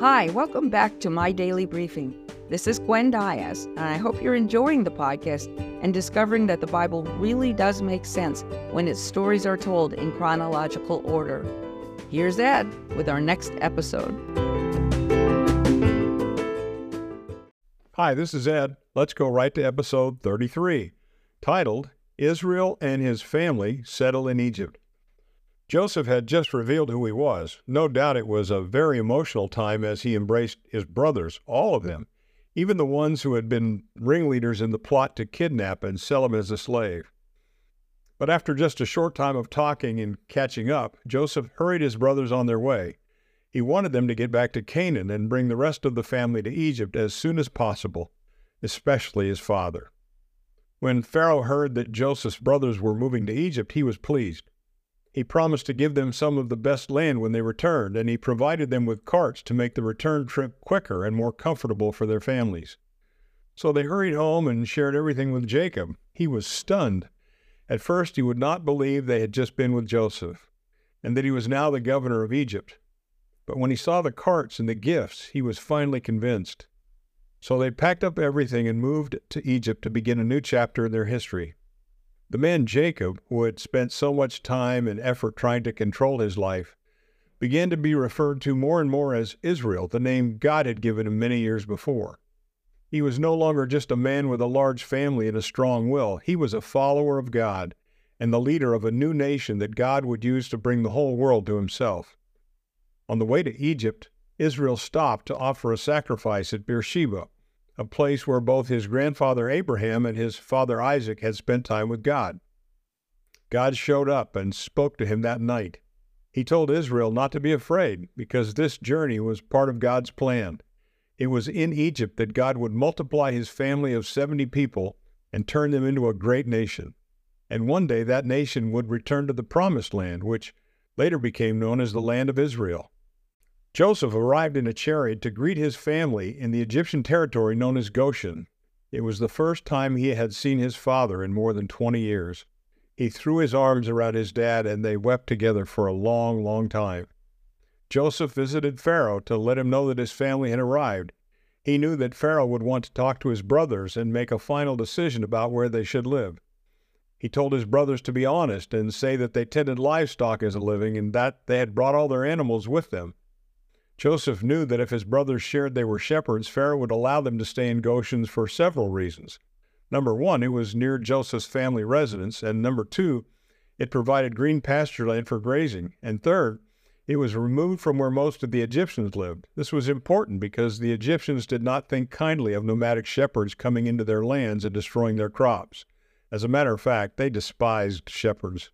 Hi, welcome back to My Daily Briefing. This is Gwen Diaz, and I hope you're enjoying the podcast and discovering that the Bible really does make sense when its stories are told in chronological order. Here's Ed with our next episode. Hi, this is Ed. Let's go right to episode 33, titled Israel and His Family Settle in Egypt. Joseph had just revealed who he was. No doubt it was a very emotional time as he embraced his brothers, all of them, even the ones who had been ringleaders in the plot to kidnap and sell him as a slave. But after just a short time of talking and catching up, Joseph hurried his brothers on their way. He wanted them to get back to Canaan and bring the rest of the family to Egypt as soon as possible, especially his father. When Pharaoh heard that Joseph's brothers were moving to Egypt, he was pleased. He promised to give them some of the best land when they returned, and he provided them with carts to make the return trip quicker and more comfortable for their families. So they hurried home and shared everything with Jacob. He was stunned. At first, he would not believe they had just been with Joseph, and that he was now the governor of Egypt. But when he saw the carts and the gifts, he was finally convinced. So they packed up everything and moved to Egypt to begin a new chapter in their history. The man Jacob, who had spent so much time and effort trying to control his life, began to be referred to more and more as Israel, the name God had given him many years before. He was no longer just a man with a large family and a strong will. He was a follower of God and the leader of a new nation that God would use to bring the whole world to himself. On the way to Egypt, Israel stopped to offer a sacrifice at Beersheba, a place where both his grandfather Abraham and his father Isaac had spent time with God. God showed up and spoke to him that night. He told Israel not to be afraid because this journey was part of God's plan. It was in Egypt that God would multiply his family of 70 people and turn them into a great nation. And one day that nation would return to the promised land, which later became known as the land of Israel. Joseph arrived in a chariot to greet his family in the Egyptian territory known as Goshen. It was the first time he had seen his father in more than 20 years. He threw his arms around his dad and they wept together for a long, long time. Joseph visited Pharaoh to let him know that his family had arrived. He knew that Pharaoh would want to talk to his brothers and make a final decision about where they should live. He told his brothers to be honest and say that they tended livestock as a living and that they had brought all their animals with them. Joseph knew that if his brothers shared they were shepherds, Pharaoh would allow them to stay in Goshen for several reasons. Number one, it was near Joseph's family residence, and number two, it provided green pasture land for grazing, and third, it was removed from where most of the Egyptians lived. This was important because the Egyptians did not think kindly of nomadic shepherds coming into their lands and destroying their crops. As a matter of fact, they despised shepherds.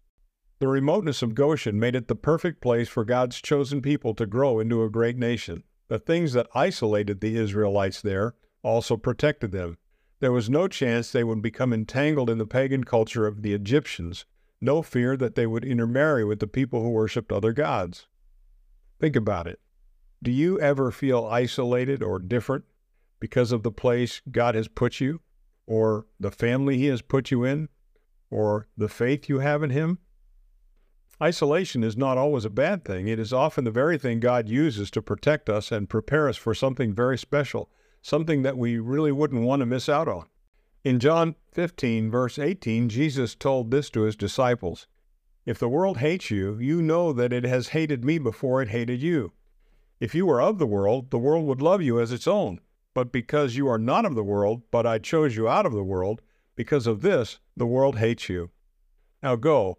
The remoteness of Goshen made it the perfect place for God's chosen people to grow into a great nation. The things that isolated the Israelites there also protected them. There was no chance they would become entangled in the pagan culture of the Egyptians, no fear that they would intermarry with the people who worshiped other gods. Think about it. Do you ever feel isolated or different because of the place God has put you, or the family He has put you in, or the faith you have in Him? Isolation is not always a bad thing. It is often the very thing God uses to protect us and prepare us for something very special, something that we really wouldn't want to miss out on. In John 15, verse 18, Jesus told this to his disciples If the world hates you, you know that it has hated me before it hated you. If you were of the world, the world would love you as its own. But because you are not of the world, but I chose you out of the world, because of this, the world hates you. Now go